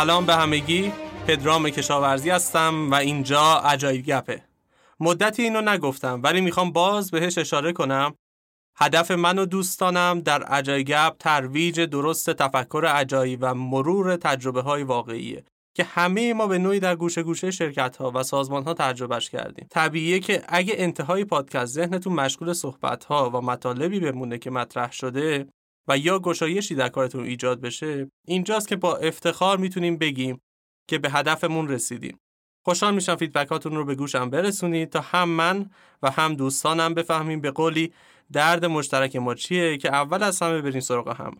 سلام به همگی. پدرام کشاورزی هستم و اینجا عجایب گپه. مدتی اینو نگفتم ولی می‌خوام باز بهش اشاره کنم. هدف من و دوستانم در عجایب گپ ترویج درست تفکر عجایی و مرور تجربه های واقعیه که همه ما به نوعی در گوشه گوشه شرکت ها و سازمان ها تجربهش کردیم. طبیعیه که اگه انتهای پادکست ذهنتون مشغول صحبت ها و مطالبی بمونه که مطرح شده و یا گشایشی در کارتون ایجاد بشه اینجاست که با افتخار می‌تونیم بگیم که به هدفمون رسیدیم. خوشحال میشم فیدبکاتون رو به گوشم برسونید تا هم من و هم دوستانم بفهمیم به قولی درد مشترک ما چیه که اول از همه بریم سراغ هم.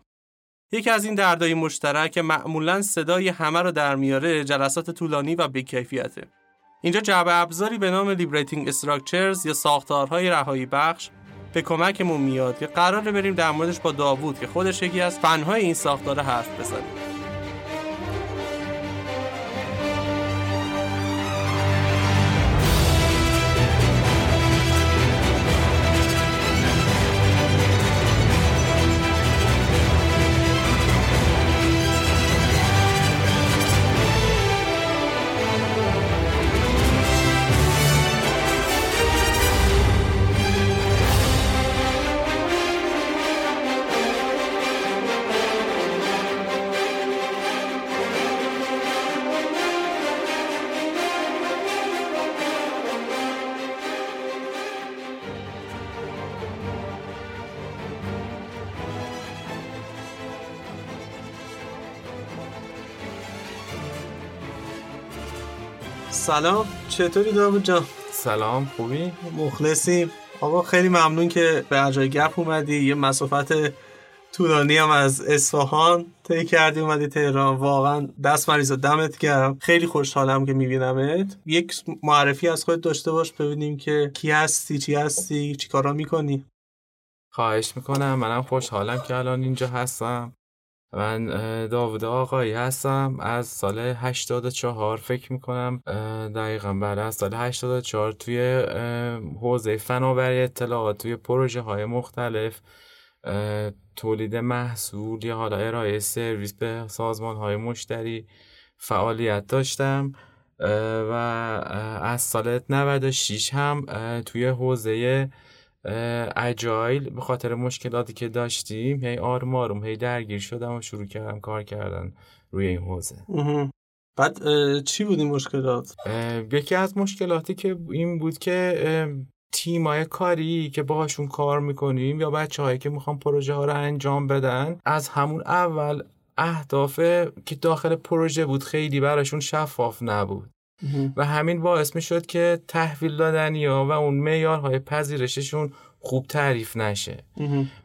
یکی از این دردهای مشترک معمولا صدای همه رو در میاره جلسات طولانی و بیکیفیته. اینجا جعبه ابزاری به نام Liberating Structures یا ساختارهای رهایی بخش به کمکمون میاد که قراره بریم در موردش با داوود که خودش یکی از فنهای این ساختار حرف بزنیم سلام. چطوری داوود جان؟ سلام خوبی؟ مخلصیم. آقا خیلی ممنون که به اجای گپ اومدی. یه مسافت طولانی هم از اصفهان طی کردی اومدی تهران. واقعا دست مریض دمت گرم. خیلی خوشحالم که میبینمت. یک معرفی از خودت داشته باش ببینیم که کی هستی چی هستی چی کارا می‌کنی. خواهش می‌کنم. منم خوشحالم که الان اینجا هستم. من داوود آقایی هستم. از سال 84 فکر می‌کنم دقیقا بله از سال 84 توی حوزه فناوری اطلاعات توی پروژه های مختلف تولید محصول یا حالا ارائه سرویس به سازمان های مشتری فعالیت داشتم. و از سال 96 هم توی حوزه اجایل به خاطر مشکلاتی که داشتیم هی آروم آروم هی درگیر شدم و شروع کردم کار کردن روی این حوزه. بعد چی بود این مشکلات؟ یکی از مشکلاتی که این بود که تیمای کاری که باهاشون کار می‌کنیم یا بچه هایی که می‌خوان پروژه ها رو انجام بدن از همون اول اهداف که داخل پروژه بود خیلی براشون شفاف نبود. و همین باعث می شد که تحویل دادنی ها و اون معیارهای پذیرششون خوب تعریف نشه.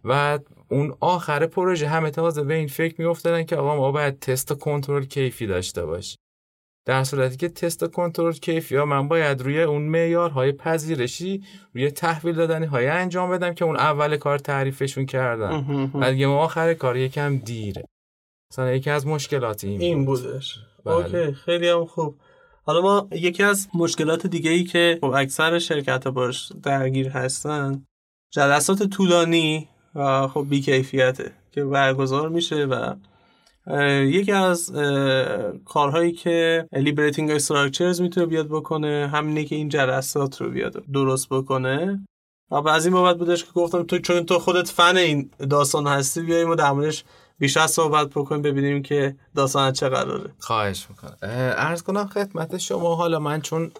و اون آخر پروژه همه تازه به این فکر میافتادن که آقا ما باید تست کنترل کیفی داشته باش در صورتی که تست کنترل کیفی ها من باید روی اون معیارهای پذیرشی روی تحویل دادنی های انجام بدم که اون اول کار تعریفشون کردن. و دیگه ما آخر کار یکم دیره. مثلا یکی از مشکلات این, این بودش. بله. اوکی خیلی هم خوب. حالا ما یکی از مشکلات دیگه ای که خب اکثر شرکت باش درگیر هستن جلسات طولانی و خب بیکیفیته که برگزار میشه و یکی از کارهایی که Liberating Structures می‌تونه بیاد بکنه همینه که این جلسات رو بیاد درست بکنه. و از این بابت بودش که گفتم تو چون تو خودت فن این داستان هستی بیاییم و در بیشتر صحبت بکنیم ببینیم که داستان چه قراره؟ خواهش می‌کنم. عرض کنم خدمت شما حالا من چون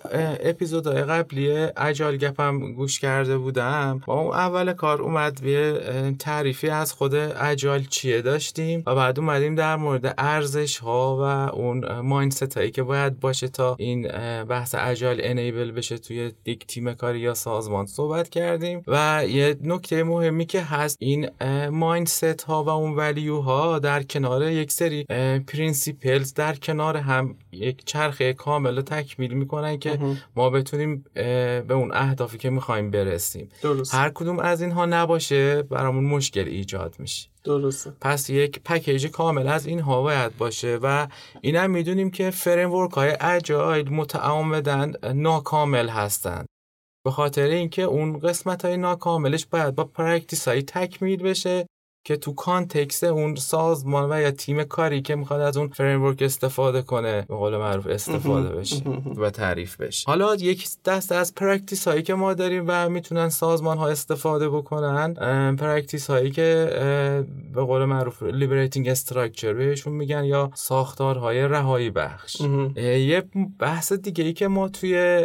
اپیزودهای قبلی اجال گپم گوش کرده بودم با اون اول کار اومد به تعریفی از خود اجال چیه داشتیم و بعد اومدیم در مورد ارزش ها و اون مایندست هایی که باید باشه تا این بحث اجال انیبل بشه توی یک تیم کاری یا سازمان صحبت کردیم. و یه نکته مهمی که هست این مایندست ها و اون ولیو ها در کنار یک سری principles در کنار هم یک چرخه کامل تکمیل می‌کنن که ما بتونیم به اون اهدافی که می‌خوایم برسیم. درست. هر کدوم از اینها نباشه برامون مشکل ایجاد میشه. درسته. پس یک package کامل از اینها باید باشه و اینم می‌دونیم که framework های agile متعمدا ناکامل هستند. به خاطر اینکه اون قسمت های ناکاملش باید با practice های تکمیل بشه که تو context اون سازمان و یا تیم کاری که می‌خواد از اون framework استفاده کنه به قول معروف استفاده بشه و تعریف بشه. حالا یک دست از practice هایی که ما داریم و می‌تونن سازمان ها استفاده بکنن practice هایی که به قول معروف liberating structure بهشون میگن یا ساختارهای رهایی بخش. یه بحث دیگه ای که ما توی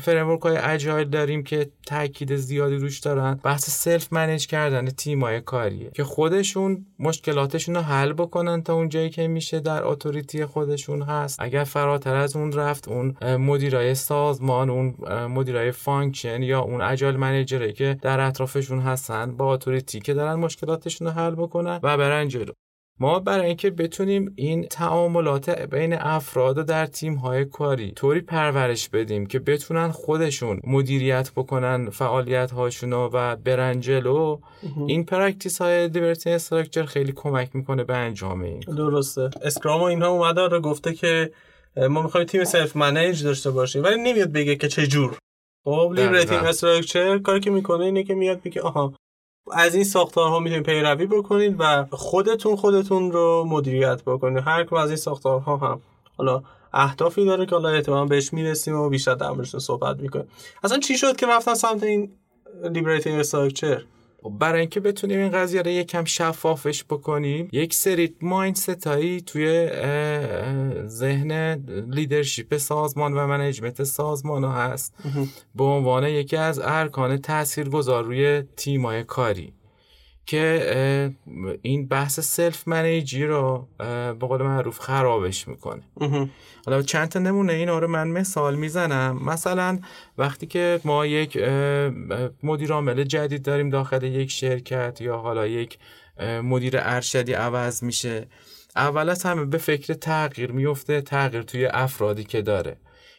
framework های agile داریم که تاکید زیادی روش دارن بحث self manage کردن تیم های کاری. که خودشون مشکلاتشون رو حل بکنن تا اون جایی که میشه در authority خودشون هست. اگر فراتر از اون رفت اون مدیرای سازمان اون مدیرای function یا اون agile manager ی که در اطرافشون هستن با authority که دارن مشکلاتشون رو حل بکنن و برن جلو. ما برای اینکه بتونیم این تعاملات بین افراد در تیم های کاری طوری پرورش بدیم که بتونن خودشون مدیریت بکنن فعالیت هاشونو و برن جلو این practice های liberating structure خیلی کمک می‌کنه به انجام این. درسته. Scrum و اینها اومده رو گفته که ما می‌خوایم تیم self manage داشته باشیم ولی نمیاد بگه که چه جور خب liberating structure کاری که می‌کنه اینه که میاد بگه آها از این ساختارها می‌تونید پیروی بکنید و خودتون خودتون رو مدیریت بکنید. هر کدوم از این ساختارها هم حالا اهدافی داره که حالا احتمالاً بهش می‌رسیم و بیشتر در موردش صحبت می‌کنیم. اصلا چی شد که رفتن سمت این liberating structure برای اینکه بتونیم این قضیه رو یکم شفافش بکنیم یک سری mindset هایی توی ذهن leadership سازمان و management سازمان ها هست به عنوان یکی از ارکان تاثیرگذار روی تیمای کاری. که این بحث self manage ی رو به قول معروف خرابش می‌کنه. حالا چند تا نمونه اینا رو من مثال می‌زنم. مثلا وقتی که ما یک مدیر عامل جدید داریم داخل یک شرکت یا حالا یک مدیر ارشدی عوض میشه اول از همه به فکر تغییر میفته تغییر توی افرادی که داره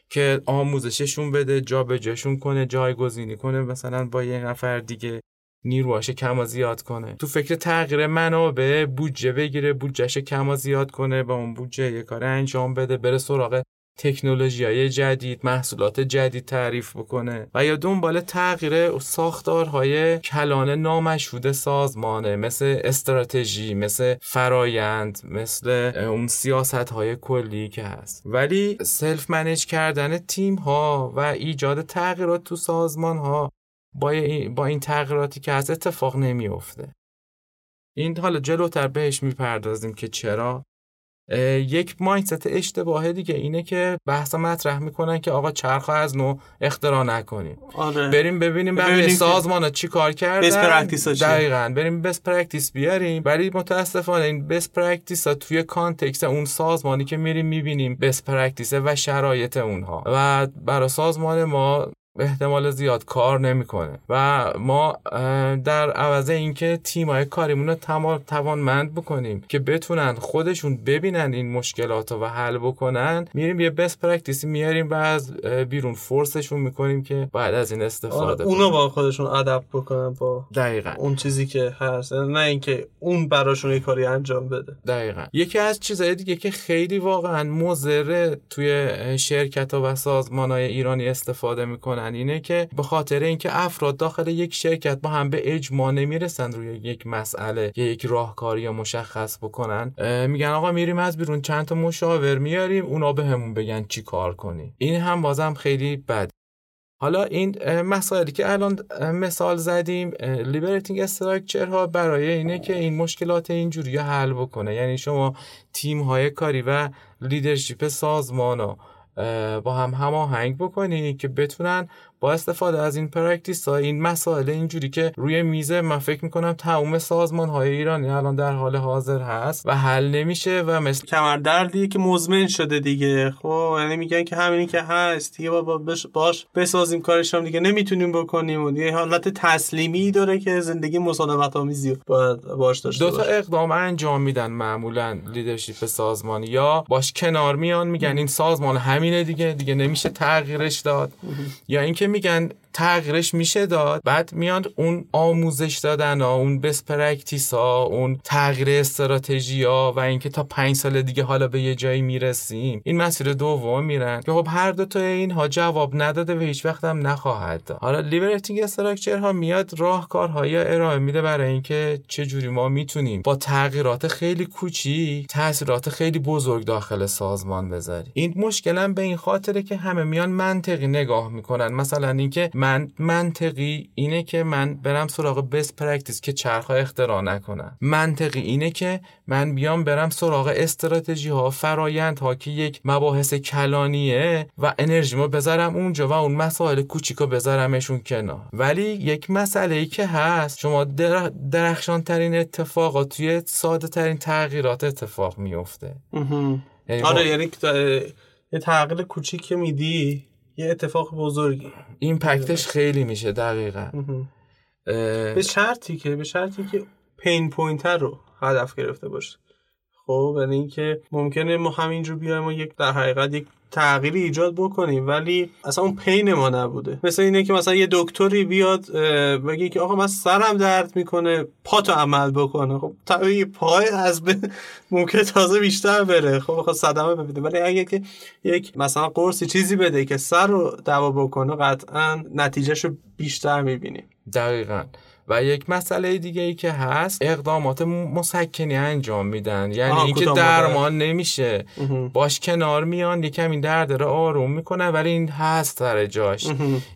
که آموزششون بده جا به جاشون کنه جایگزینی کنه مثلا با یه نفر دیگه. نیروهاش کم و زیاد کنه. تو فکر تغییر منابع بودجه بگیره بودجهش کم و زیاد کنه با اون بودجه یه کار انجام بده بره سراغ تکنولوژی های جدید محصولات جدید تعریف بکنه و یا دنبال تغییر ساختارهای کلان نامشهود سازمانه مثل استراتژی مثل فرایند مثل اون سیاست های کلی که هست. ولی self manage کردن تیم ها و ایجاد تغییرات تو سازمان ها با این, با این تغییراتی که از اتفاق نمیافته. این حالا جلوتر بهش می‌پردازیم که چرا. یک mindset اشتباه دیگه اینه که بحثا مطرح می‌کنن که آقا چرخ از نو اختراع نکنیم. آره. بریم ببینیم بقیه سازمان ها چی کار کردن. best practice دقیقا. بریم best practice بیاریم. ولی متاسفانه این best practice ها توی context اون سازمانی که میریم می‌بینیم best practice و شرایط اونها. و برای سازمان ما احتمال زیاد کار نمی‌کنه. و ما در عوض اینکه تیمای کاریمون رو توانمند بکنیم که بتونن خودشون ببینن این مشکلات رو و حل بکنن میریم یه بست پرکتیسی میاریم و از بیرون فورسشون می‌کنیم که بعد از این استفاده اونو با خودشون ادب بکنن با دقیقا. اون چیزی که هست. نه اینکه اون براشون یه کاری انجام بده. دقیقا. یکی از چیزهای دیگه که خیلی واقعا مضره توی شرکت ها و سازمان های ایرانی استفاده می‌کنن اینه که به خاطر اینکه افراد داخل یک شرکت با هم به اجماع نمی‌رسن روی یک مسئله یا یک راهکاری یا مشخص بکنن میگن آقا میریم از بیرون چند تا مشاور میاریم اونا به همون بگن چی کار کنی. این هم بازم خیلی بد. حالا این مسائلی که الان مثال زدیم لیبرتینگ استراکچر ها برای اینه که این مشکلات اینجوری حل بکنه. یعنی شما تیم های کاری و leadership سازمان ها با هم هماهنگ بکنی که بتونن با استفاده از این practice ها این مسائل اینجوری که روی میزه من فکر می‌کنم تمام سازمان های ایرانی الان در حال حاضر هست و حل نمیشه و مثل کمردردی که مزمن شده دیگه. خب یعنی میگن که همینی که هست دیگه با باش بسازیم کارش هم دیگه نمی‌تونیم بکنیم. و دیگه حالت تسلیمی داره که زندگی مسالمت آمیزی باید باش داشته دو تا اقدام انجام میدن معمولا leadership سازمان یا باش کنار میان میگن این سازمان همینه دیگه دیگه نمیشه تغییرش داد. یا اینکه میگن تغییرش میشه داد. بعد میاد اون آموزش دادن ها اون best practice ها اون تغییر استراتژی ها و اینکه تا پنج سال دیگه حالا به یه جایی می‌رسیم. این مسیر دوم میرن که خب هر دو تا اینها جواب نداده و هیچ وقت هم نخواهد داد. حالا liberating structure ها میاد راهکارهای ارائه میده برای اینکه چه جوری ما می‌تونیم با تغییرات خیلی کوچیک تاثیرات خیلی بزرگ داخل سازمان بذاریم. این مشکلم به این خاطره که همه میان منطقی نگاه می‌کنن. مثلا اینکه من منطقی اینه که من برم سراغ best practice که چرخو اختراع نکنم. منطقی اینه که من بیام برم سراغ استراتژی ها فرایند ها که یک مباحث کلانیه و انرژیمو بذارم اونجا و اون مسائل کوچیکو بذارمشون کنار. ولی یک مسئله ای که هست شما درخشان ترین اتفاقات توی ساده ترین تغییرات اتفاق میفته یعنی آره یعنی یه تغییر کوچیک میدی. یه اتفاق بزرگی. پکتش خیلی میشه دقیقا. به شرطی که به شرطی که پین پوینتر رو هدف گرفته باشه. خب یعنی اینکه ممکنه ما همینجور بیایم و یک در حقیقت یک تغییری ایجاد بکنیم ولی اصلا اون پین ما نبوده. مثل اینه که مثلا یه دکتری بیاد بگه که آقا من سرم درد می‌کنه پاتو عمل بکنه. خب طبیعی پای از به ممکن تازه بیشتر بره. خب بخواد صدمه ببینه. ولی اگه که یک مثلا قرصی چیزی بده که سر رو دوا بکنه قطعا نتیجهشو بیشتر می‌بینیم. دقیقا. و یک مسئله دیگه ای که هست اقدامات مسکنی انجام میدن. یعنی اینکه درمان نمیشه. باش کنار میان یکم این درد رو آروم می‌کنن ولی این هست سر جاش.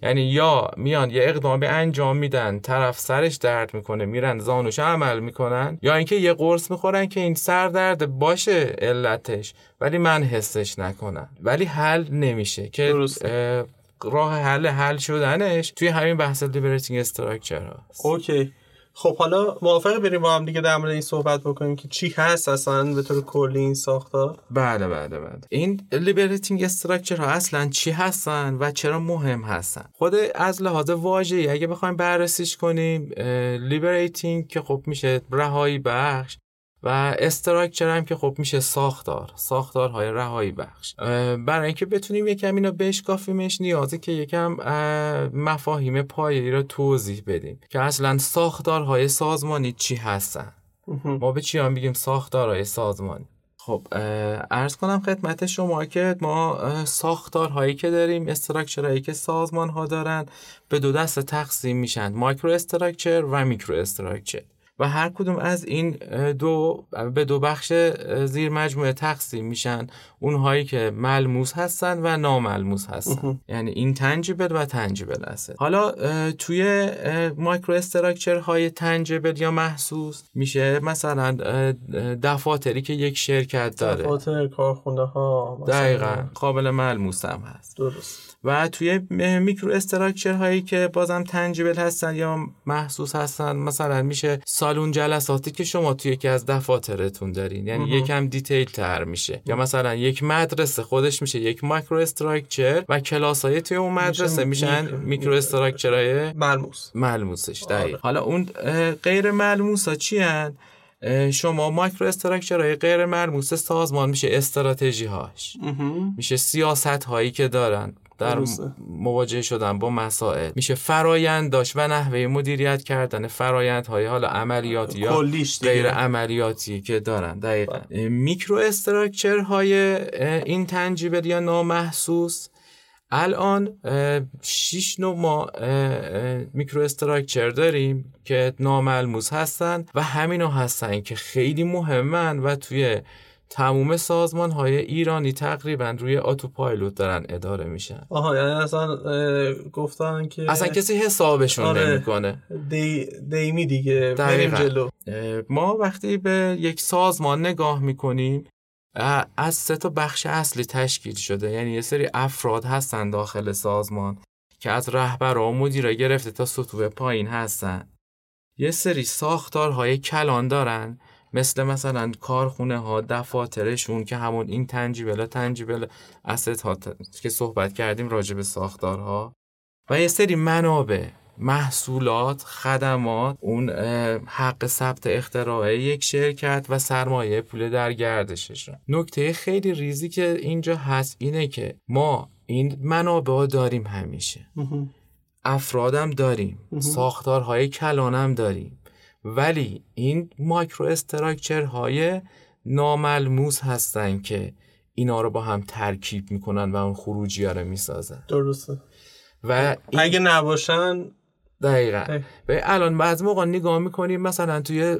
یعنی یا میان یه اقدامی انجام میدن طرف سرش درد می‌کنه میرن زانوش عمل می‌کنن یا اینکه یه قرص می‌خورن که این سر درد باشه علتش ولی من حسش نکنم. ولی حل نمیشه که راه حل حل شدنش توی همین بحث liberating structure هست. okay. خب حالا موافق بریم با هم دیگه در مورد این صحبت بکنیم که چی هست اصلا به طور کلی این ساختار؟ بله بله بله. این liberating structure ها اصلا چی هستن و چرا مهم هستن؟ خود از لحاظ واژه‌ای اگه بخوایم بررسیش کنیم liberating که خب میشه رهایی بخش و structure هم که خب میشه ساختار ساختارهای رهایی بخش. برای اینکه بتونیم یکم اینو بشکافیمش نیازه که یکم مفاهیم پایه‌ای رو توضیح بدیم که اصلا ساختارهای سازمانی چی هستن. ما به چی می‌گیم ساختارهای سازمانی؟ خب عرض کنم خدمت شما که ما ساختارهایی که داریم structure هایی که سازمان ها دارن به دو دسته تقسیم میشن. macro structure و micro structure. و هر کدوم از این دو به دو بخش زیر مجموعه تقسیم میشن اونهایی که ملموس هستن و ناملموس هستن. یعنی این تنجیبل و تنجیبل هست حالا توی مایکرو استراکچر های تنجیبل یا محسوس میشه مثلا دفاتری که یک شرکت داره. دفاتر کارخونه ها دقیقا. قابل ملموس هم هست. درست. و توی میکرو استراکچر هایی که بازم تنجیبل هستن یا محسوس هستن مثلا میشه سالن جلساتی که شما توی یکی از دفاترتون دارین. یعنی یکم detail تر میشه. یا مثلا یک مدرسه خودش میشه یک macro structure و کلاس های توی اون مدرسه میشن micro structure های ملموس. ملموسش. دقیق. حالا اون غیر ملموس ها چی هن؟ شما macro structure های غیر ملموس سازمان میشه استراتژی هاش میشه سیاست هایی که دارن. در مواجه شدن با مسائل. میشه فرایند داشت و نحوه مدیریت کردن فرایند های حالا عملیاتی یا غیر عملیاتی که دارن. دقیقا. بله. میکرو استراکچر های این تنجیبل یا نامحسوس. الان شیش نوع ما میکرو استراکچر داریم که ناملموس هستن و همینو هستن که خیلی مهمن و توی تموم سازمان های ایرانی تقریبا روی آتو پایلوت دارن اداره میشن. آها یعنی اصلا گفتن که اصلا کسی حسابشون آره نمی‌کنه. دی... دیمی دیگه بریم جلو. ما وقتی به یک سازمان نگاه می‌کنیم از سه تا بخش اصلی تشکیل شده. یعنی یه سری افراد هستن داخل سازمان که از رهبر و مدیر گرفته تا سطوح پایین هستن. یه سری ساختارهای کلان دارن. مثل مثلا کارخونه ها دفاترشون که همون این تنجیبل تنجیبل اسست ها که صحبت کردیم راجع به ساختارها. و یه سری منابع محصولات خدمات اون حق ثبت اختراع یک شرکت و سرمایه پول در گردششون. نکته خیلی ریزی که اینجا هست اینه که ما این منابع داریم همیشه. افرادم داریم. ساختارهای کلانم داریم. ولی این مایکرو استراکچر های ناملموس هستن که اینا رو با هم ترکیب می‌کنن و اون خروجی ها رو می‌سازن. درسته. و اگه نباشن دقیقا. به الان بعض موقع نگاه می‌کنیم مثلا توی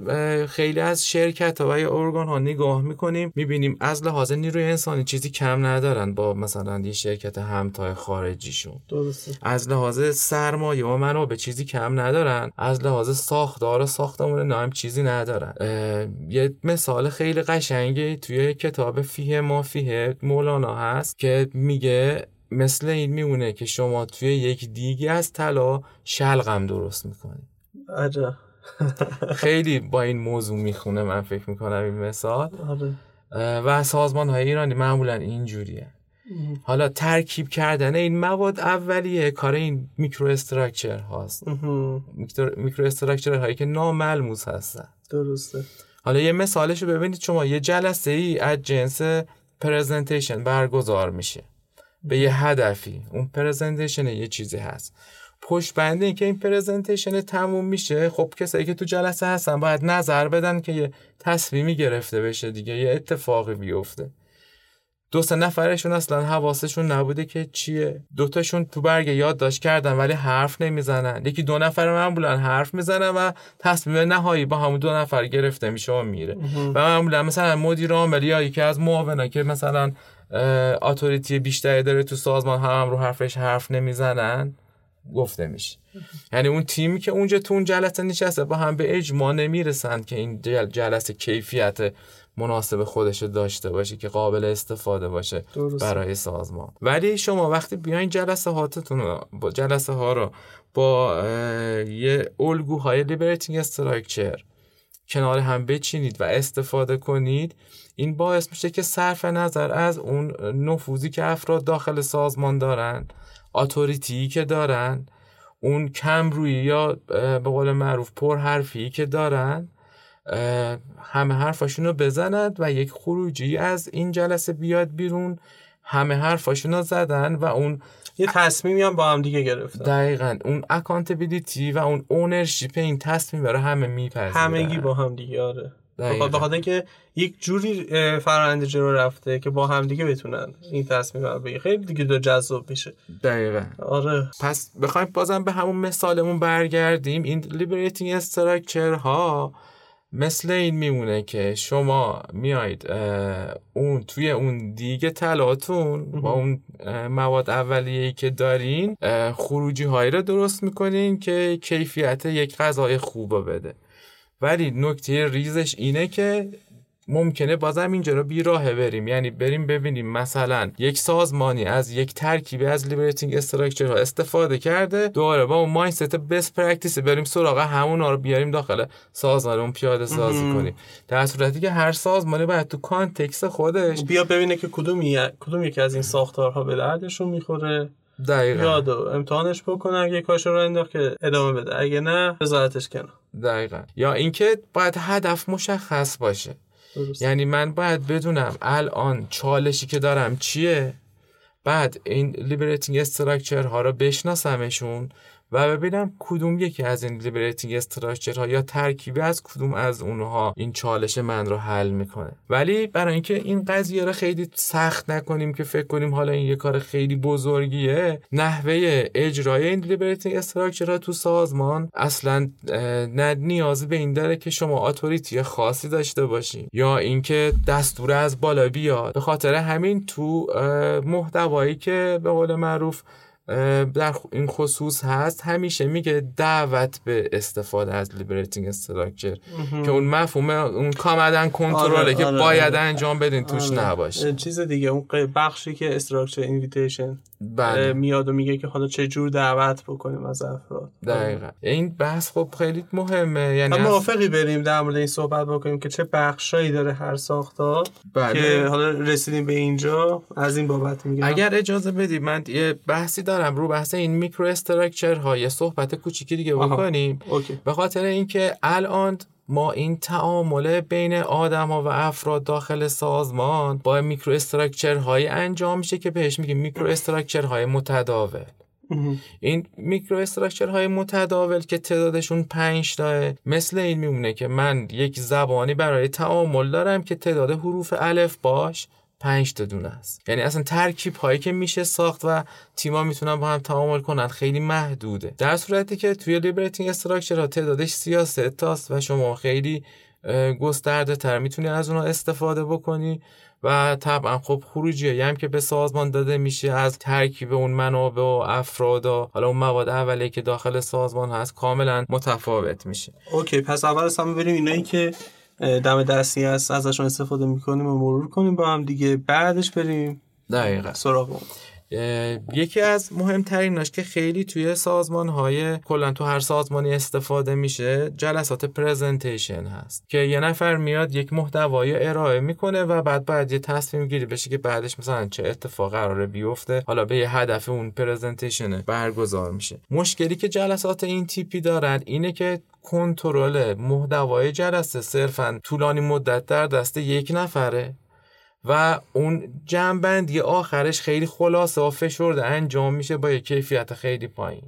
خیلی از شرکت ها و یا ارگان ها نگاه می‌کنیم می‌بینیم از لحاظ نیروی انسانی چیزی کم ندارن با مثلا یه شرکت همتای خارجیشون. درسته. از لحاظ سرمایه و به چیزی کم ندارن از لحاظ ساختار و ساختمون هم چیزی ندارن. یه مثال خیلی قشنگی توی کتاب فیه ما فیه مولانا هست که میگه مثل این میمونه که شما توی یک دیگی از طلا شلغم درست می‌کنی. عجب خیلی با این موضوع می‌خونه من فکر می‌کنم این مثال. آره. و سازمان های ایرانی معمولا اینجوریه. حالا ترکیب کردن این مواد اولیه کار این میکرو استراکچر هاست. micro structure هایی که ناملموس هستن. درسته. حالا یه مثالش رو ببینید شما یه جلسه ای از جنس presentation برگزار میشه. به یه هدفی. اون presentation یه چیزی هست. پشت بند این که این presentation تموم میشه خب کسایی که تو جلسه هستن باید نظر بدن که یه تصمیمی گرفته بشه دیگه یه اتفاقی بیفته. دو سه نفرشون اصلا حواسشون نبوده که چیه. دوتاشون تو برگ یادداشت کردن ولی حرف نمی‌زنن. یکی دو نفر معمولا حرف می‌زنن و تصمیم نهایی با همون دو نفر گرفته میشه و میره. و معمولا مثلا مدیر عامل یا یکی از معاونا که مثلا اتوریتی بیشتری داره تو سازمان هم, هم رو حرفش حرف نمی‌زنن؟ گفته میشه. یعنی اون تیمی که اونجا تو اون جلسه نشسته با هم به اجماع نمی‌رسند که این جلسه کیفیت مناسب خودش داشته باشه که قابل استفاده باشه برای سازمان. ولی شما وقتی بیاین جلسه هاتتون با جلسه ها رو با یه الگوهای liberating structure کنار هم بچینید و استفاده کنید این باعث میشه که صرف نظر از اون نفوذی که افراد داخل سازمان دارن authority که دارن اون کم روی یا به قول معروف پر حرفی که دارن همه حرفاشون رو بزنند و یک خروجی از این جلسه بیاد بیرون همه حرفاشون رو زدن و اون یه تصمیمی هم با هم دیگه گرفتن دقیقا. اون accountability و اون ownership این تصمیم برای همه میپذیرن. همگی با هم دیگه آره. بخاطر که یک جوری فرآیند جلو رفته که با هم دیگه بتونن این تصمیم رو بگیرن. خیلی دیگه دو جذاب میشه. دقیقا. آره. پس بخوایم بازم به همون مثالمون برگردیم. این liberating structure ها مثل این میمونه که شما میایید اون توی اون دیگه تلاتون با اون مواد اولیه‌ای که دارین خروجی هایی رو درست می‌کنین که کیفیت یک غذای خوب بده. ولی نکته ریزش اینه که ممکنه بازم اینجا رو بیراهه بریم. یعنی بریم ببینیم مثلا یک سازمانی از یک ترکیبی از liberating structure ها استفاده کرده دوباره با اون mindset best practice بریم سراغ همون رو بیاریم داخل سازمان پیاده سازی کنیم. در صورتی که هر سازمانی باید تو context خودش بیاد ببینه که کدوم کدوم یکی از این ساختارها به دردشون می‌خوره. دقیقا. بیاد امتحانش بکنه اگه کارش رو انداخت که ادامه بده. اگه نه بذارتش کنار دقیقا. یا اینکه باید هدف مشخص باشه. یعنی من باید بدونم الان چالشی که دارم چیه؟ بعد این liberating structure ها رو بشناسمشون و ببینم کدوم یکی از این liberating structure ها یا ترکیبی از کدوم از اونها این چالش من رو حل می‌کنه. ولی برای اینکه این قضیه رو خیلی سخت نکنیم که فکر کنیم حالا این یه کار خیلی بزرگیه نحوه اجرای این liberating structure ها تو سازمان اصلا نه نیاز به این داره که شما authority خاصی داشته باشین یا اینکه دستور از بالا بیاد. به خاطر همین تو محتوایی که به قول معروف در این خصوص هست همیشه میگه دعوت به استفاده از liberating structure که اون مفهوم اون command and control ه آره، که آره، باید آره. انجام بدین توش آره. نباشه چیز دیگه اون بخشی که structure invitation بله. میاد و میگه که حالا چه جور دعوت بکنیم از افراد دقیقا این بحث خب خیلی مهمه یعنی موافقی بریم در مورد این صحبت بکنیم که چه بخشایی داره هر ساختار بله. که حالا رسیدیم به اینجا از این بابت میگم اگر اجازه بدید من یه بحثی دارم رو بحث این micro structure ها یه صحبت کوچیکی دیگه بکنیم. به خاطر اینکه الان ما این تعامل بین آدم ها و افراد داخل سازمان با micro structure های انجام میشه که بهش میگیم micro structure های متداول. این میکرو های متداول که تعدادشون پنج تاه مثل این میمونه که من یک زبانی برای تعامل دارم که تعداد حروف الفباش پنج تا دونه است. یعنی اصلا ترکیب هایی که میشه ساخت و تیما می‌تونن با هم تعامل کنن خیلی محدوده. در صورتی که توی liberating structure تعدادش سی و سه تاست و شما خیلی گسترده تر می‌تونی از اونها استفاده بکنی و طبعا خب خروجی هم که به سازمان داده میشه از ترکیب اون منابع و افراد و حالا اون مواد اولیه که داخل سازمان هست کاملا متفاوت میشه. OK پس اول از اینایی که دم دستی هست ازشون استفاده می‌کنیم و مرور کنیم با هم دیگه. بعدش بریم دقیقا. سراغ یکی از مهمتریناش که خیلی توی سازمان های کلا تو هر سازمانی استفاده میشه جلسات پرزنتیشن هست که یه نفر میاد یک محتوای ارائه می‌کنه و بعد باید یه تصمیم گیری بشه که بعدش مثلا چه اتفاق قراره بیفته. حالا به یه هدف اون پرزنتیشن برگزار میشه. مشکلی که جلسات این تیپی دارن اینه که کنترل محتوای جلسه. صرفا طولانی مدت در دست یک نفره. و اون جمع‌بندی آخرش خیلی خلاصه و فشرده. انجام میشه با یک کیفیت خیلی پایین.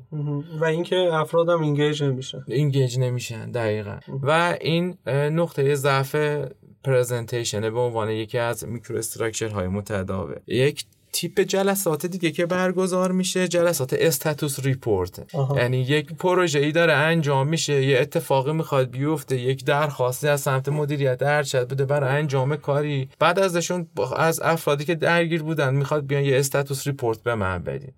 و اینکه افراد هم engage نمیشن. engage نمیشن دقیقا. و این نقطه ضعف presentation به عنوان یکی از میکرو های متداول یک تیپ جلسات دیگه که برگزار میشه جلسات status report. یعنی یک پروژه ای داره انجام میشه یه اتفاقی می‌خواد بیفته یک درخواستی از سمت مدیریت ارشد بده برای انجام کاری. بعد ازشون از افرادی که درگیر بودن می‌خواد بیان یه status report به من بدین.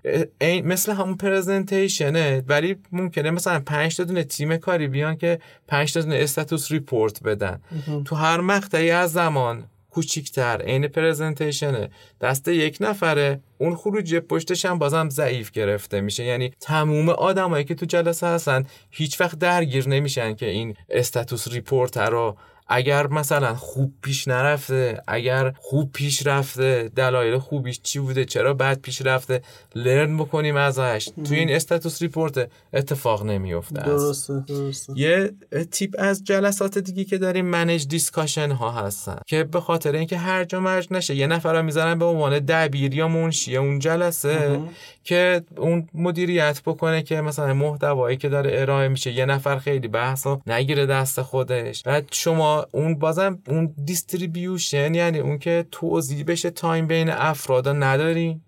مثل همون presentation ه ولی ممکنه مثلا 5 تا دونه تیم کاری بیان که 5 تا دونه status report بدن. تو هر مقطعی از زمان کوچیکتر عین presentation ه دست یک نفره اون خروجی پشتش هم بازم ضعیف گرفته میشه. یعنی تموم آدمایی که تو جلسه هستن هیچ وقت درگیر نمیشن که این status report رو اگر مثلا خوب پیش نرفته اگر خوب پیش رفته دلایل خوبیش چی بوده چرا بد پیش رفته learn بکنیم ازش. توی این status report اتفاق نمیفته درسته درسته. یه تیپ از جلسات دیگه که داریم managed discussion ها هستن که به خاطر اینکه هر جا مرج نشه یه نفر رو می‌ذارن به عنوان دبیر یا منشی اون جلسه که اون مدیریت بکنه که مثلا محتوایی که داره ارائه میشه یه نفر خیلی بحثا نگیره دست خودش. بعد شما اون بازم اون distribution یعنی اون که توزیع بشه تایم بین افرادا نداریم.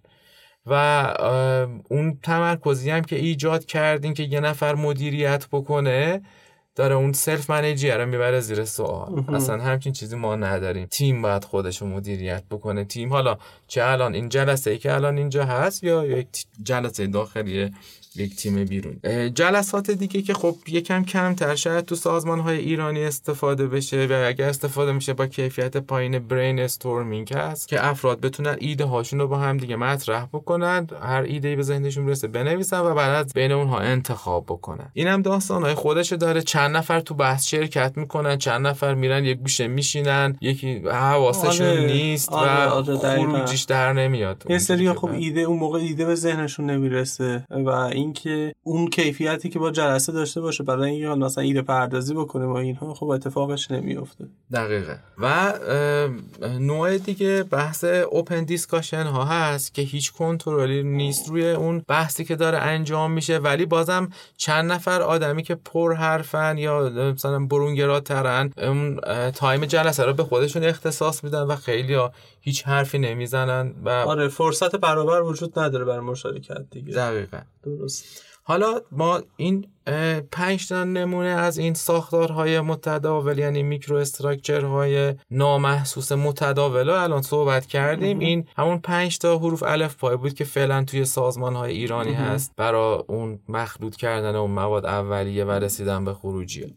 و اون تمرکزی هم که ایجاد کردین که یه نفر مدیریت بکنه داره اون self manager رو می‌بره زیر سوال. اصلا همچین چیزی ما نداریم. تیم باید خودش رو مدیریت بکنه. تیم حالا چه الان این جلسه ای که الان اینجا هست یا یک جلسه داخلیه یک تیم بیرون. جلسات دیگه که خب یکم کمتر شاید تو سازمان های ایرانی استفاده بشه و اگر استفاده میشه با کیفیت پایین brainstorming هست که افراد بتونن ایده هاشون رو با هم دیگه مطرح بکنن هر ایده به ذهنشون برسه بنویسن و بعد از بین اونها انتخاب بکنن. اینم داستان های خودش داره. چند نفر تو بحث شرکت می‌کنن چند نفر میرن یک گوشه میشینن یکی حواسشون آره، نیست و آره، آره، خروجیش در نمیاد. یه سری خب ایده اون موقع ایده به ذهنشون نمی‌رسه و اینکه اون کیفیتی که با جلسه داشته باشه برای اینکه مثلا ایده پردازی بکنه و اینها خب اتفاقش نمیفته دقیقه. و نوع دیگه بحث اوپن دیسکاشن ها هست که هیچ کنترلی نیست روی اون بحثی که داره انجام میشه ولی بازم چند نفر آدمی که پر حرفن یا مثلا برونگراترن اون تایم جلسه رو به خودشون اختصاص میدن و خیلی ها هیچ حرفی نمی‌زنن و آره فرصت برابر وجود نداره برای مشارکت دیگه. دقیقا درست. حالا ما این پنج تا نمونه از این ساختارهای متداول یعنی micro structure های نامحسوس متداول رو الان صحبت کردیم. این همون پنج تا حروف الفبایی بود که فعلا توی سازمان های ایرانی هست برای اون مخلوط کردن اون مواد اولیه و رسیدن به خروجی.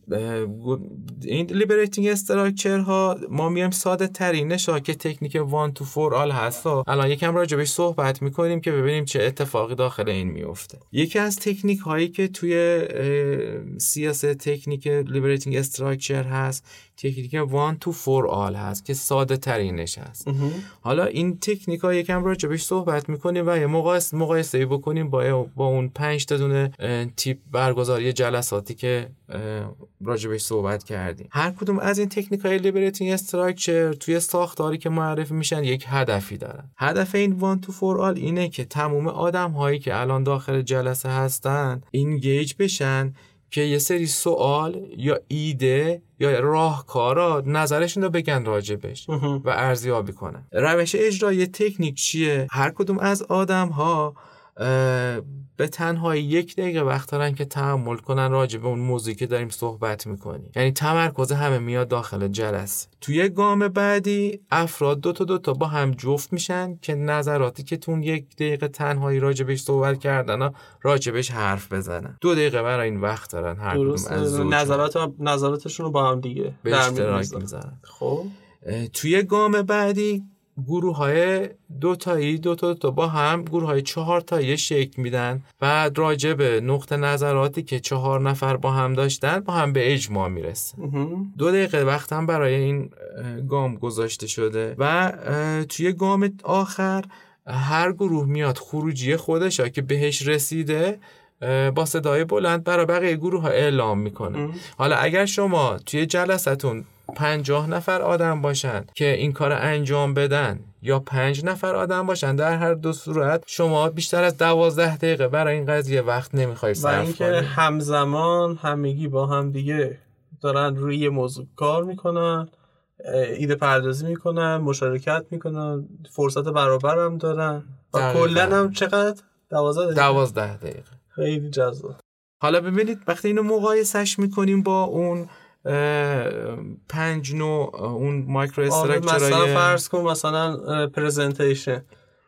این liberating structure ها ما میایم ساده ترینش ها که تکنیک one two four all هست. الان یکم راجبش صحبت می‌کنیم که ببینیم چه اتفاقی داخل این میفته یکی از تکنیک هایی که توی سی و سه تا تکنیک liberating structure هست تکنیک one two four all هست که ساده ترینش هست. حالا این تکنیک ها یکم راجبش صحبت می‌کنیم و یه مقایسه مقایسه بکنیم با با اون پنج تا دونه تیپ برگزاری جلساتی که راجبش صحبت کردیم. هر کدوم از این تکنیک های liberating structure توی ساختاری که معرفی میشن یک هدفی دارن. هدف این one two four all اینه که تمام آدم هایی که الان داخل جلسه هستن engage بشن که یه سری سوال یا ایده یا راهکارا نظرشون رو بگن راجبش و ارزیابی کنن. روش اجرای تکنیک چیه؟ هر کدوم از آدم ها به تنهایی یک دقیقه وقت دارن که تحمل کنن راجع به اون موضوعی که داریم صحبت می‌کنیم. یعنی تمرکز همه میاد داخل جلس توی گام بعدی افراد دو تا دو تا با هم جفت میشن که نظراتی که تون یک دقیقه تنهایی راجبش صحبت کردن راجبش حرف بزنن. دو دقیقه برای این وقت دارن هر کدوم از نظرات نظراتشون رو با هم دیگه به اشتراک می‌ذارن. خب. توی گام بعدی گروه های دو تایی دو تا, دو با هم گروه های چهار تایی شکل میدن و راجع به نقطه نظراتی که چهار نفر با هم داشتن با هم به اجماع می‌رسه. دو دقیقه وقت هم برای این گام گذاشته شده و توی گام آخر هر گروه میاد خروجی خودش که بهش رسیده با صدای بلند برای بقیه گروه ها اعلام می‌کنه. حالا اگر شما توی جلستون پنجاه نفر آدم باشن که این کار انجام بدن یا پنج نفر آدم باشن در هر دو صورت شما بیشتر از دوازده دقیقه برای این قضیه وقت نمی‌خوای صرف و اینکه همزمان همگی با هم دیگه دارن روی یه موضوع کار می‌کنن ایده پردازی می‌کنن مشارکت می‌کنن فرصت برابر هم دارن و کلا هم چقدر؟ دوازده دقیقه. دوازده دقیقه. خیلی جذاب. حالا ببینید وقتی اینو مقایسش می‌کنیم با اون پنج نوع اون micro structure ای مثلا فرض کن مثلا presentation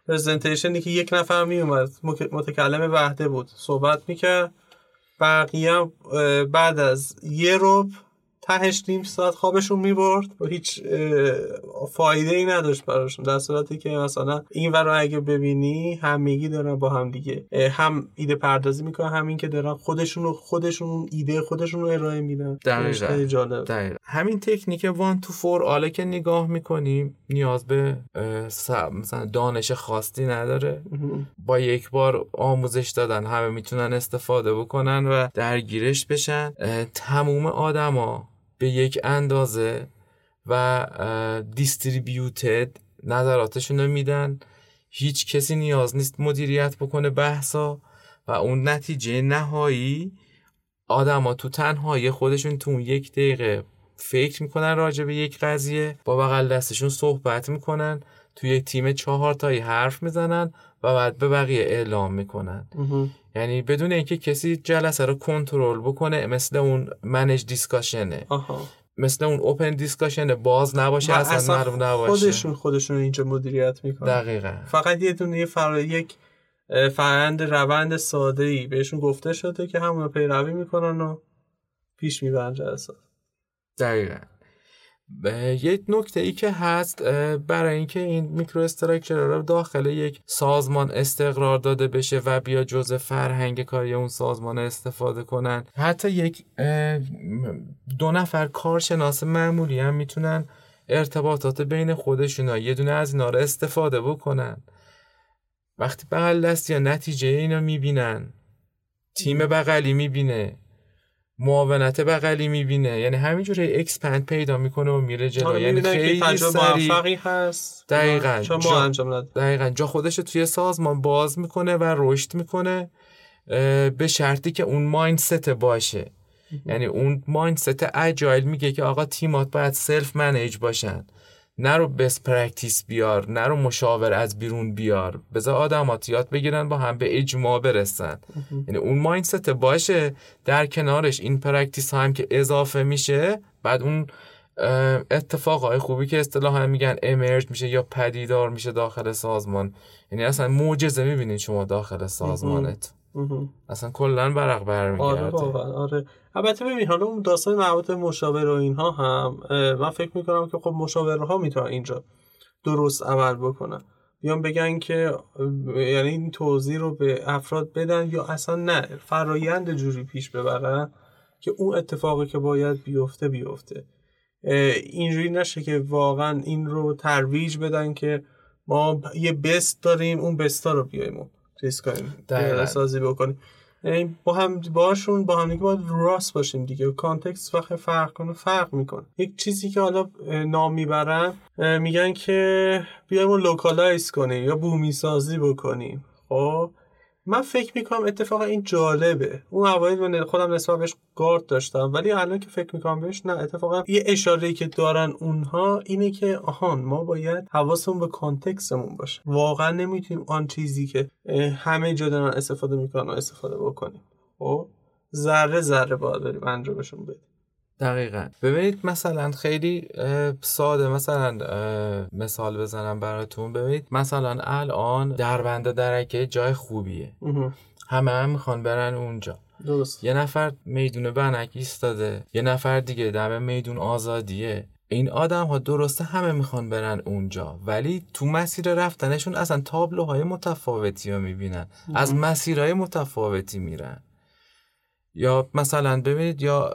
presentation ی که یک نفر می اومد متکلم وحده بود صحبت می‌کرد. بقیه بعد از یه ربع تهش نیم ساعت خوابشون می‌برد. و هیچ فایده ای نداشت براشون. در صورتی که مثلا این ور اگه ببینی همگی دارن با هم دیگه هم ایده پردازی می‌کنن همین که دارن خودشون رو خودشون ایده خودشون رو ارائه میدن. دقیقا. همین تکنیک وان تو فور آله که نگاه می‌کنیم نیاز به مثلا دانش خاصی نداره. با یک بار آموزش دادن همه می‌تونن استفاده بکنن و درگیرش بشن. تموم آدما. به یک اندازه و دیستریبیوتد نظراتشون رو میدن. هیچ کسی نیاز نیست مدیریت بکنه بحثا و اون نتیجه نهایی آدما تو تنهایی خودشون تو یک دقیقه فکر می‌کنن راجع به یک قضیه با بغل دستشون صحبت می‌کنن تو یک تیم چهار تایی حرف می‌زنن. و بعد به بقیه اعلام می‌کنن. یعنی بدون اینکه کسی جلسه رو کنترل بکنه مثل اون منیج دیسکاشنه. مثل اون open discussion باز نباشه اصلا, اصلا نباشه. خودشون خودشون اینجا مدیریت می‌کنن. دقیقا. فقط یه دونه فر... یک فرند روند ساده ای بهشون گفته شده که همون پیروی می‌کنن و پیش می‌برن جلسات. دقیقا. یک نکته ای که هست برای اینکه این micro structure رو داخل یک سازمان استقرار داده بشه و بیا جزء فرهنگ کاری اون سازمان استفاده کنن حتی یک دو نفر کارشناس معمولی هم می‌تونن ارتباطات بین خودشون یه دونه از اینا رو استفاده بکنن. وقتی بغل دست یا نتیجه اینا می‌بینن تیم بغلی می‌بینه. معاونت بغلی می‌بینه. یعنی همینجوری اکسپند پیدا می‌کنه و میره جلو. یعنی خیلی موفقی هست. دقیقاً. چون ما انجام نداد دقیقاً. جا خودش توی سازمان باز می‌کنه و رشد می‌کنه به شرطی که اون mindset باشه. یعنی اون mindset agile میگه که آقا تیمات باید self manage باشن. نرو best practice بیار نرو مشاور از بیرون بیار. بذار آدمات یاد بگیرن با هم به اجماع برسن. یعنی اون mindset باشه در کنارش این practice هم که اضافه میشه بعد اون اتفاقای خوبی که اصطلاحا میگن emerge میشه یا پدیدار میشه داخل سازمان. یعنی اصلا معجزه می‌بینید شما داخل سازمانت. اصلا کلا برق برمیگرده. آره واقعا. آره. البته ببین حالا اون داستان مربوط مشاور و اینها هم من فکر می‌کنم که خب مشاورها می‌تونن اینجا درست عمل بکنن. بیان بگن که یعنی این توضیح رو به افراد بدن یا اصلا نه فرایند جوری پیش ببرن که اون اتفاقی که باید بیفته بیفته. اینجوری نشه که واقعا این رو ترویج بدن که ما یه بست داریم اون بستا رو بیایم چیز کنیم سازی بکنیم. با هم باشون با هم دیگه باید راست باشیم دیگه. کانتکست وقتی فرق کنه فرق می‌کنه. یک چیزی که حالا نام می‌برن میگن که بیایم لوکالایز کنیم یا بومی سازی بکنیم. خب؟ من فکر می‌کنم اتفاقا این جالبه. اون اوایل خودم نسبت بهش گارد داشتم ولی الان که فکر می‌کنم بهش نه اتفاقا یه اشاره که دارن اونها اینه که آهان ما باید حواسمون به کانتکستمون باشه. واقعا نمی‌تونیم آن چیزی که همه جا دارن استفاده می‌کنن و استفاده بکنیم. خب؟ ذره ذره باید بریم انجامشون بدیم. دقیقا. ببینید مثلا خیلی ساده مثلا مثال بزنم براتون. ببینید مثلا الان دربنده درکه جای خوبیه. همه هم می‌خوان برن اونجا. درست. یه نفر میدون بنک ایستاده یه نفر دیگه دم میدون آزادیه. این آدم ها درسته همه می‌خوان برن اونجا ولی تو مسیر رفتنشون اصلا تابلوهای متفاوتی رو می‌بینن. از مسیرهای متفاوتی میرن. یا مثلا ببینید یا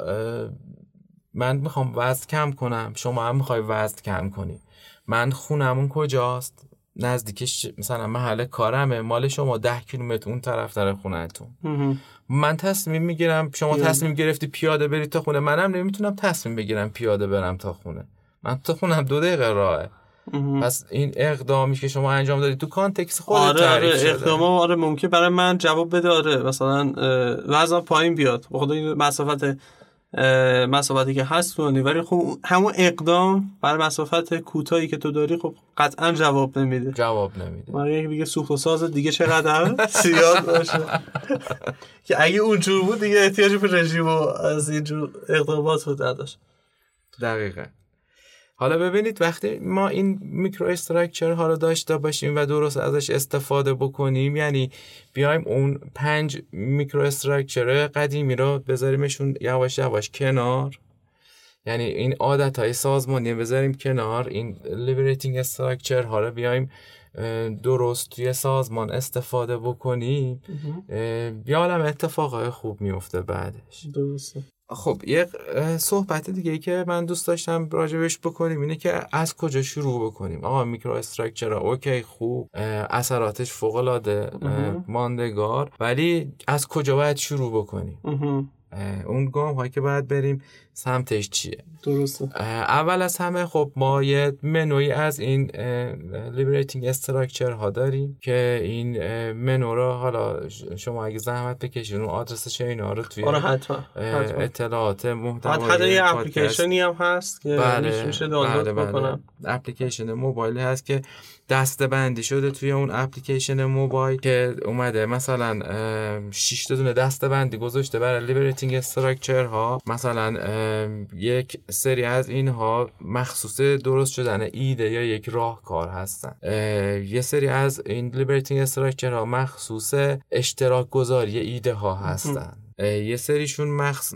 من می‌خوام وزن کم کنم. شما هم می‌خوای وزن کم کنی. من خونمون کجاست؟ نزدیکش مثلا محل کارمه. مال شما ده کیلومتر اون طرف در خونتون. من تصمیم می‌گیرم. شما تصمیم گرفتی پیاده بری تا خونه. منم نمی‌تونم تصمیم بگیرم پیاده برم تا خونه. من تا خونم دو دقیقه راهه. پس این اقدامی که شما انجام دادید تو کانتکست خود آره آره اقدام آره ممکن برای من جواب بده. آره مثلا وزن پایین بیاد. بخاطر این مسافت مسافتی که هست تو ولی خب همون اقدام برای مسافت کوتاهی که تو داری خب قطعا جواب نمیده. جواب نمیده. من یکی بگه سوخت و ساز دیگه چقدر؟ زیاد باشه. که اگه اونجور بود دیگه احتیاج به رژیم و از اینجور اقدامات بود نداشت. دقیقا. حالا ببینید وقتی ما این micro structure ها رو داشته باشیم و درست ازش استفاده بکنیم یعنی بیایم اون پنج micro structure قدیمی رو بذاریمشون یواش یواش کنار. یعنی این عادت های سازمانی بذاریم کنار این liberating structure ها رو بیایم درست توی سازمان استفاده بکنیم. یه عالم اتفاقای خوب میفته بعدش. درسته. خب یه صحبت دیگه ای که من دوست داشتم راجبش بکنیم اینه که از کجا شروع بکنیم. آقا micro structure OK خوب اثراتش فوق العاده ماندگار ولی از کجا باید شروع بکنیم؟ اون گام هایی که باید بریم سمتش چیه؟ درسته. اول از همه خب ما یه منوی از این liberating structure ها داریم که این منو رو حالا شما اگه زحمت بکشید اون آدرس اینا رو توی آره حتما, اطلاعات محتوای حتی یه اپلیکیشنی هم هست که بله میشه دانلود بله. بکنم. اپلیکیشن موبایلی هست که دسته بندی شده توی اون اپلیکیشن موبایل که اومده. مثلا 6 تا دونه دسته بندی گذاشته برای liberating structure ها مثلا یک سری از اینها مخصوص درست شدن ایده یا یک راهکار هستن. یه سری از این liberating structure ها مخصوص اشتراک گذاری ایده ها هستن. یه سریشون مخص...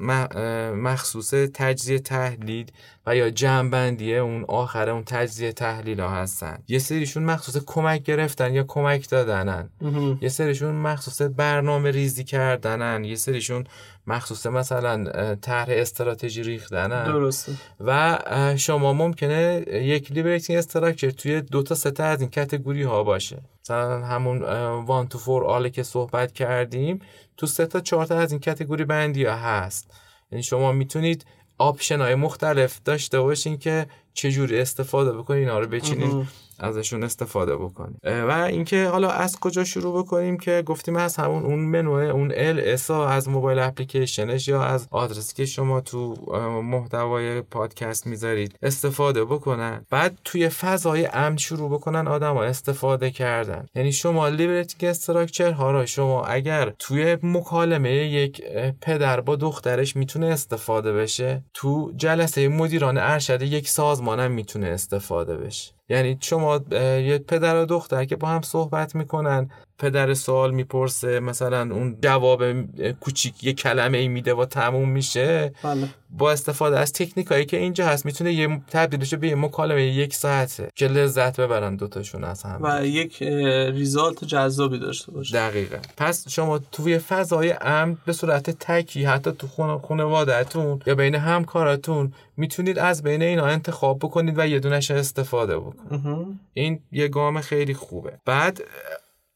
مخصوص تجزیه تحلیل و یا جمعبندی اون آخره اون تجزیه تحلیل ها هستن. یه سریشون مخصوص کمک گرفتن یا کمک دادنن. یه سریشون مخصوص برنامه ریزی کردنن. یه سریشون مخصوص مثلا طرح استراتژی ریختنن. درسته. و شما ممکنه یک liberating structure توی دو تا سه از این category ها باشه. مثلا همون one two four all ه که صحبت کردیم تو سه تا چهار تا از این category بندی ها هست؟ یعنی شما می‌تونید option های مختلف داشته باشین که چجوری استفاده بکنین اینا رو بچینین ازشون استفاده بکنیم. و اینکه حالا از کجا شروع بکنیم که گفتیم از همون اون منو اون LS ا از mobile application ش یا از آدرسی که شما تو محتوای پادکست می‌ذارید استفاده بکنن. بعد توی فضای امن شروع بکنن آدما استفاده کردن. یعنی شما لیبرتینگ استراکچر ها را شما اگر توی مکالمه یک پدر با دخترش می‌تونه استفاده بشه تو جلسه مدیران ارشد یک سازمانم می‌تونه استفاده بشه. یعنی شما یه پدر و دختر که با هم صحبت می‌کنن پدر سوال می‌پرسه مثلا اون جواب کوچیک یه کلمه ای میده و تموم میشه. بله. با استفاده از تکنیک هایی که اینجا هست می‌تونه یه تبدیلش به یه مکالمه یک ساعته. که لذت ببرن دوتاشون از هم. و یک ریزالت جذابی داشته باشه. دقیقا. پس شما توی فضای امن به صورت تکی حتی تو خونه خانوادهتون یا بین همکاراتون می‌تونید از بین اینا انتخاب بکنید و یه دونش استفاده بکنید. این یه گام خیلی خوبه. بعد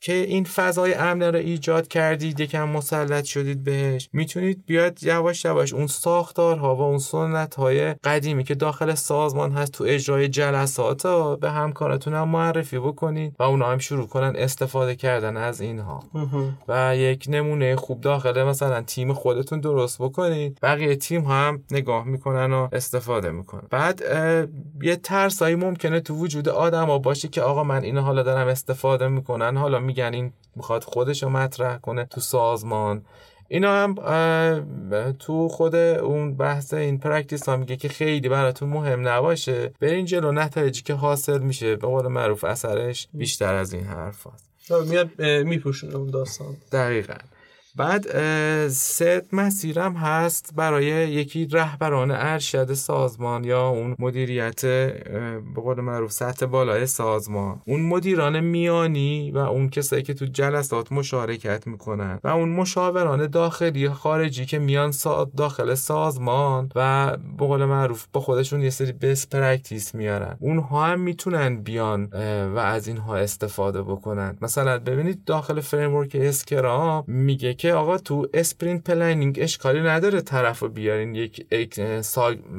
که این فضای امن رو ایجاد کردید یکم مسلط شدید بهش. می‌تونید بیاد یواش یواش اون ساختارها و اون سنت های قدیمی که داخل سازمان هست تو اجرای جلسات به همکارتون هم معرفی بکنید و اونا هم شروع کنن استفاده کردن از اینها. و یک نمونه خوب داخل مثلا تیم خودتون درست بکنید. بقیه تیم هم نگاه می‌کنن و استفاده می‌کنن. بعد یه ترسایی ممکنه تو وجود آدما باشه که آقا من اینو حالا دارم استفاده می‌کنن حالا میگن این می‌خواد خودش رو مطرح کنه تو سازمان. اینا هم تو خود اون بحث این practice ها میگه که خیلی براتون مهم نباشه. برین جلو نتایجی که حاصل میشه. به قول معروف اثرش بیشتر از این حرف هست میاد میپوشونه اون داستان. دقیقا. بعد سه مسیرم هست برای یکی رهبران ارشد سازمان یا اون مدیریت به قول معروف سطح بالای سازمان. اون مدیران میانی و اون کسایی که تو جلسات مشارکت می‌کنن و اون مشاوران داخلی خارجی که میان داخل سازمان و به قول معروف با خودشون یه سری best practice میارن. اونها هم می‌تونن بیان و از اینها استفاده بکنن. مثلا ببینید داخل framework Scrum میگه که آقا تو sprint planning اشکالی نداره طرف رو بیارین یک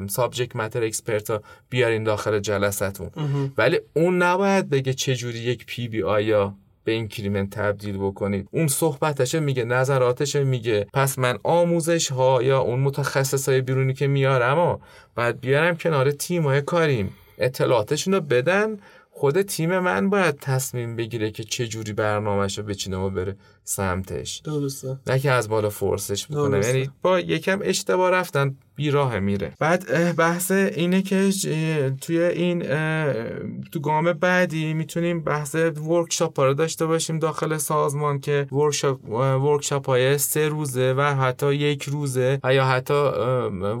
subject matter expert بیارین داخل جلستون. ولی اون نباید بگه چجوری یک PBI را به increment تبدیل بکنید. اون صحبتشه میگه نظراتش میگه پس من آموزش ها یا اون متخصص های بیرونی که میارم و بعد بیارم کنار تیم های کاریم. اطلاعاتشون رو بدن خود تیم من باید تصمیم بگیره که چه جوری برنامهش رو بچینه و بره سمتش. درسته. نه که از بالا force ش می‌کنه یعنی با یکم اشتباه رفتن بیراه میره. بعد بحث اینه که توی این تو گام بعدی می‌تونیم بحث workshop ها رو داشته باشیم داخل سازمان که workshop workshop های سه روزه و حتی یک روزه و یا حتی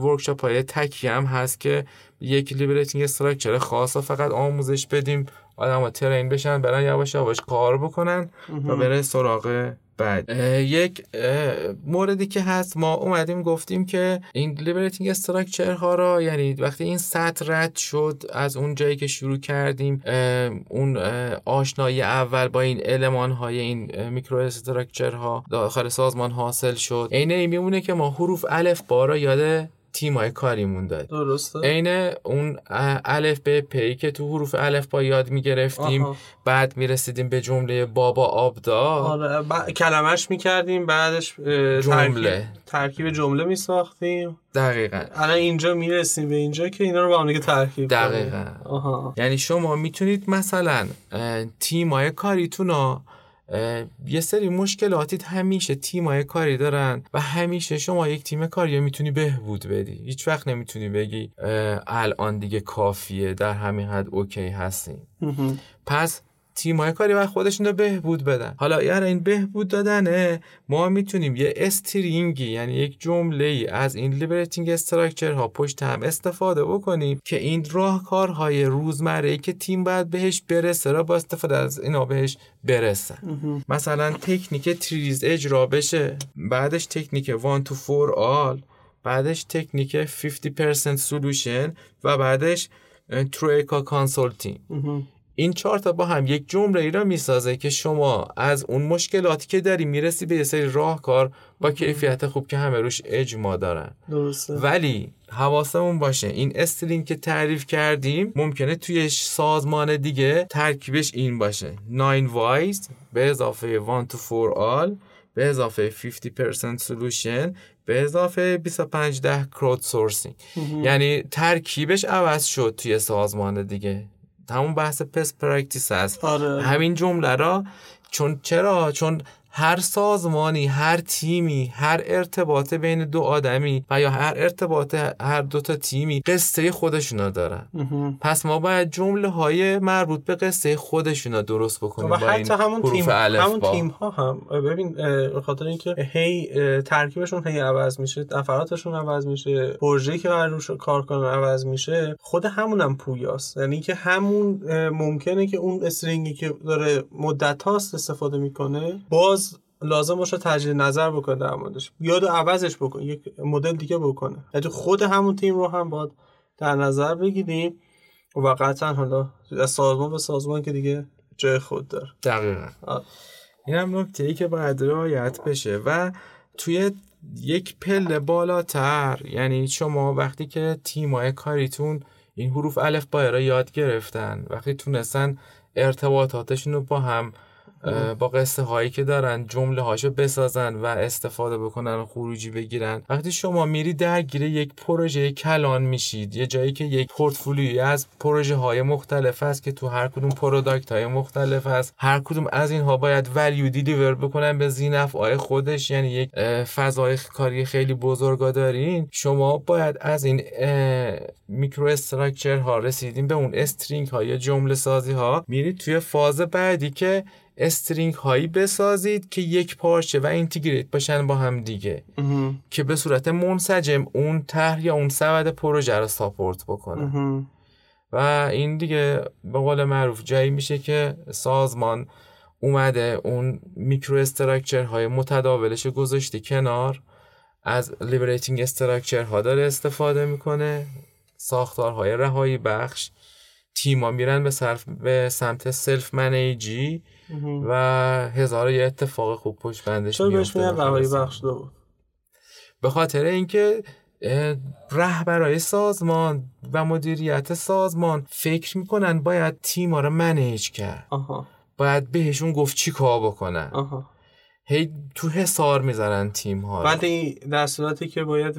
workshop های تکی هم هست که یک liberating structure خاص فقط آموزش بدیم. آدما train بشن برن یواش یواش کار بکنن و بره سراغ بعد. یک موردی که هست ما اومدیم گفتیم که این liberating structure ها را یعنی وقتی این سطح رد شد از اون جایی که شروع کردیم اون آشنایی اول با این المان های این micro structure ها داخل سازمان حاصل شد. اینه میمونه که ما حروف الفبا را یاد تیمای کاریمون داد درسته. عین اون الف به پی که تو حروف الف با یاد می‌گرفتیم بعد می‌رسیدیم به جمله بابا آبدا. آره ب... کلمش می‌کردیم بعدش جمله. ترکیب جمله میساختیم. دقیقا. الان اینجا می‌رسیم به اینجا که اینا رو با هم ترکیب دقیقا. آها. یعنی شما می‌تونید مثلا تیمای کاریتون یه سری مشکلاتی همیشه تیمای کاری دارن و همیشه شما یک تیم کاری می‌تونی بهبود بدی. هیچ وقت نمی‌تونی بگی الان دیگه کافیه در همین حد OK هستیم. پس تیمای کاری و خودشون رو بهبود بدن. حالا یعنی این بهبود دادنه ما می‌تونیم یه string ی یعنی یک جمله ای از این liberating structure ها پشت هم استفاده بکنیم که این راهکارهای روزمره ای که تیم باید بهش برسه را با استفاده از اینا بهش برسن. مثلا تکنیک TRIZ اجرا بشه بعدش تکنیک 1 2 4 all بعدش تکنیک 15% solution و بعدش Troika Consulting این چهار تا با هم یک جمله ای را می‌سازه که شما از اون مشکلاتی که داری می‌رسی به یه سری راهکار با کیفیت خوب که همه روش اجماع دارن. درسته. ولی حواسمون باشه این string که تعریف کردیم ممکنه توی سازمان دیگه ترکیبش این باشه. 9 whys به اضافه 1 to 4 all به اضافه 50% solution به اضافه 25 ten crowd sourcing یعنی ترکیبش عوض شد توی سازمان دیگه. همون بحث best practice هست آره. همین جمله را چون چرا چون هر سازمانی هر تیمی هر ارتباط بین دو آدمی و یا هر ارتباط هر دو تا تیمی قصه خودشونا دارن. پس ما باید جمله های مربوط به قصه خودشونا درست بکنیم و با حتی همون تیم همون. تیم ها هم. ببین خاطر اینکه هی ترکیبشون هی عوض میشه نفراتشون عوض میشه پروژه‌ای که قرار روش کار کنن عوض میشه خود همونم هم پویاست. یعنی که همون ممکنه که اون استرینگی که داره مدت هاست استفاده می‌کنه باز لازم باشه تجدید نظر بکنه در موردش. بیاد و عوضش بکنه یک مدل دیگه بکنه. یعنی خود همون تیم رو هم باید در نظر بگیریم و قطعا حالا از سازمان به سازمان که دیگه جای خود داره. دقیقا. آه. این هم نکته ای که باید رعایت بشه و توی یک پله بالاتر یعنی شما وقتی که تیمای کاریتون این حروف الف بای را یاد گرفتن وقتی تونستن ارتباطاتشون رو با هم با قصه هایی که دارن جمله هاشو بسازن و استفاده بکنن و خروجی بگیرن. وقتی شما میری درگیر یک پروژه کلان میشید یه جایی که یک پورتفولیوی از پروژه های مختلف هست که تو هر کدوم product های مختلف هست. هر کدوم از اینها باید value deliver بکنن به ذینفعای خودش یعنی یک فضای کاری خیلی بزرگا دارین. شما باید از این micro structure ها رسیدین به اون string ها یا جمله سازی ها. میرید توی فاز بعدی که string هایی بسازید که یک پارچه و integrate باشن با هم دیگه. که به صورت منسجم اون طرح یا اون سبد پروژه رو support بکنه و این دیگه به قول معروف جایی میشه که سازمان اومده اون micro structure های متداولش گذاشته کنار از liberating structure ها داره استفاده می‌کنه ساختارهای رهایی بخش. تیما میرن به, صرف به سمت self manage ی و هزار یه اتفاق خوب پشت بندش چرا بهش میگن رهایی بخش؟ به خاطر اینکه رهبرای سازمان و مدیریت سازمان فکر می‌کنن باید تیما رو manage کرد. آها. باید بهشون گفت چی کار بکنن. آها. هی تو حصار می‌ذارن تیم ها رو. ولی در صورتی که باید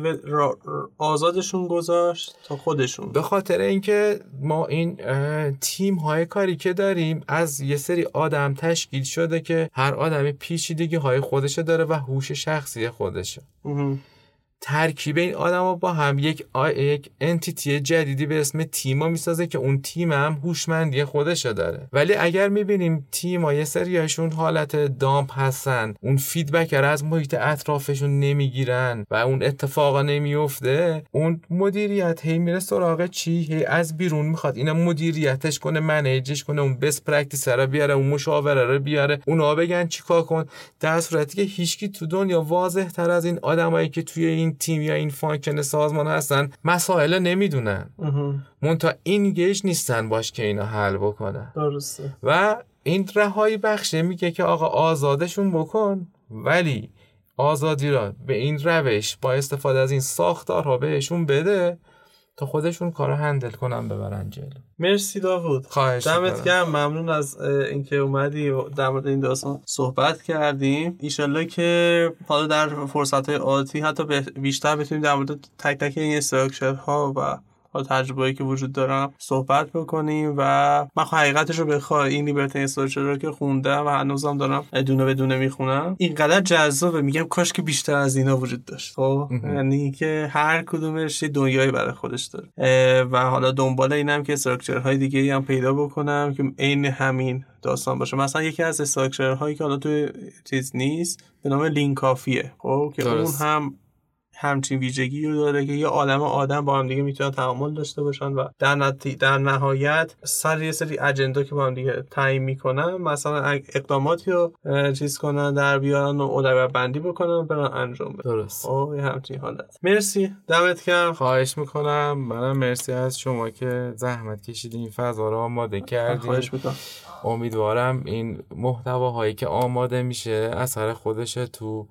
آزادشون گذاشت تا خودشون به خاطر اینکه ما این تیم های کاری که داریم از یه سری آدم تشکیل شده که هر آدمی پیچیدگی های خودشه داره و هوش شخصی خودشه. ترکیب این آدما با هم یک آ... یک entity جدیدی به اسم تیم را می‌سازه که اون تیم هم هوشمندی خودشو داره. ولی اگر می‌بینیم تیما یه سریاشون حالت dumb هستن اون feedback رو از محیط اطرافشون نمی‌گیرن و اون اتفاقا نمیفته اون مدیریت هی میره سراغ چی؟ هی از بیرون می‌خواد. اینا مدیریتش کنه manage ش کنه اون best practice رو بیاره اون مشاوره رو بیاره. اونا بگن چیکار کن؟ در صورتی که هیچکی تو دنیا واضح تر از این آدمایی که توی این تیم یا این function سازمان هستن مسائل نمی‌دونن. منتها engage نیستن باهاش که اینا حل بکنن. درسته. و این رهایی بخشه میگه که آقا آزادشون بکن ولی آزادی را به این روش با استفاده از این ساختارها بهشون بده. تا خودشون کار رو هندل کنن ببرن جلو. مرسی داوود. خواهش دمت. گرم. ممنون از اینکه اومدی و در مورد این داستان صحبت کردیم. ایشالله که حالا در فرصت های آتی حتی بیشتر بتونیم در مورد تک تک این استراکچر ها و حالا تجربه‌ای که وجود دارم صحبت بکنیم و من خب حقیقتش رو بخوای این لیبرتی استراکچر رو که خوندم و هنوزم دارم دونه به دونه می‌خونم اینقدر جذابه. میگم کاش که بیشتر از اینا وجود داشت. خب یعنی که هر کدومش یه دنیایی برای خودش داره. و حالا دنبال اینم که استراکچر های دیگه ای هم پیدا بکنم که عین همین داستان باشه. مثلا یکی از استراکچر هایی که حالا توی چیز نیست به نام لینکافیه خب که اون. هم همچین ویژگی رو داره که یه عالم آدم با هم دیگه می‌تونن تعامل داشته باشن و در, در نهایت سر یه سری اجندا که با هم دیگه تعیین می‌کنن مثلا اقداماتی رو چیز کنن در بیارن و اولویت بندی بکنن برن انجام بدن. درست. اوه همچین حالت. مرسی. دمت گرم. خواهش می‌کنم. منم مرسی از شما که زحمت کشیدین. این فضا رو آماده کردین. خواهش می‌کنم. امیدوارم این محتواهایی که آماده میشه اثر خودش تو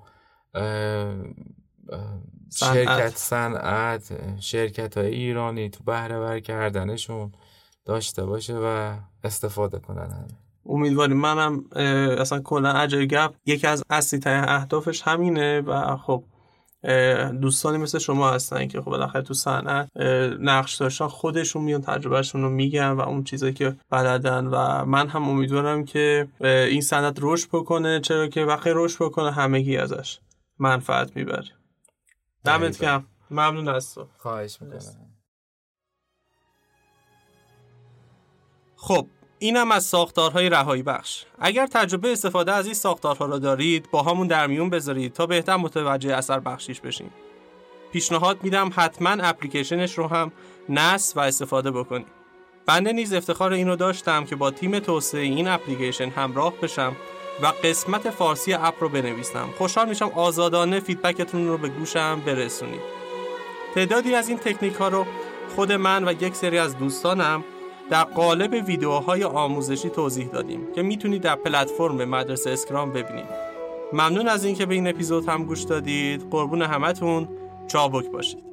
شرکت صنعت شرکت های ایرانی تو بهره ور کردنشون داشته باشه و استفاده کنن امیدواریم. منم اصلا کلا اجای گپ. یکی از اصلی ترین اهدافش همینه و خب دوستانی مثل شما هستن که خب بالاخره تو صنعت نقش داشتن. خودشون میان تجربهشون رو میگن و اون چیزایی که بلدن. و من هم امیدوارم که این صنعت رشد بکنه. چرا که وقتی رشد بکنه همگی ازش منفعت می‌بره دمت گرم. ممنون از تو. خواهش می‌کنم. خب اینم از ساختارهای رهایی بخش. اگر تجربه استفاده از این ساختارها را دارید با همون در میون بذارید تا بهتر متوجه اثر بخشیش بشین. پیشنهاد میدم حتما اپلیکیشنش رو هم نصب و استفاده بکنید. بنده نیز افتخار این رو داشتم که با تیم توسعه این اپلیکیشن همراه بشم و قسمت فارسی app رو بنویسم. خوشحال میشم آزادانه feedback تون رو به گوشم برسونید. تعدادی از این تکنیک ها رو خود من و یک سری از دوستانم در قالب ویدیوهای آموزشی توضیح دادیم که می‌تونید در پلتفرم مدرسه اسکرام ببینید. ممنون از اینکه به این اپیزود هم گوش دادید. قربون همتون. چابک باشید.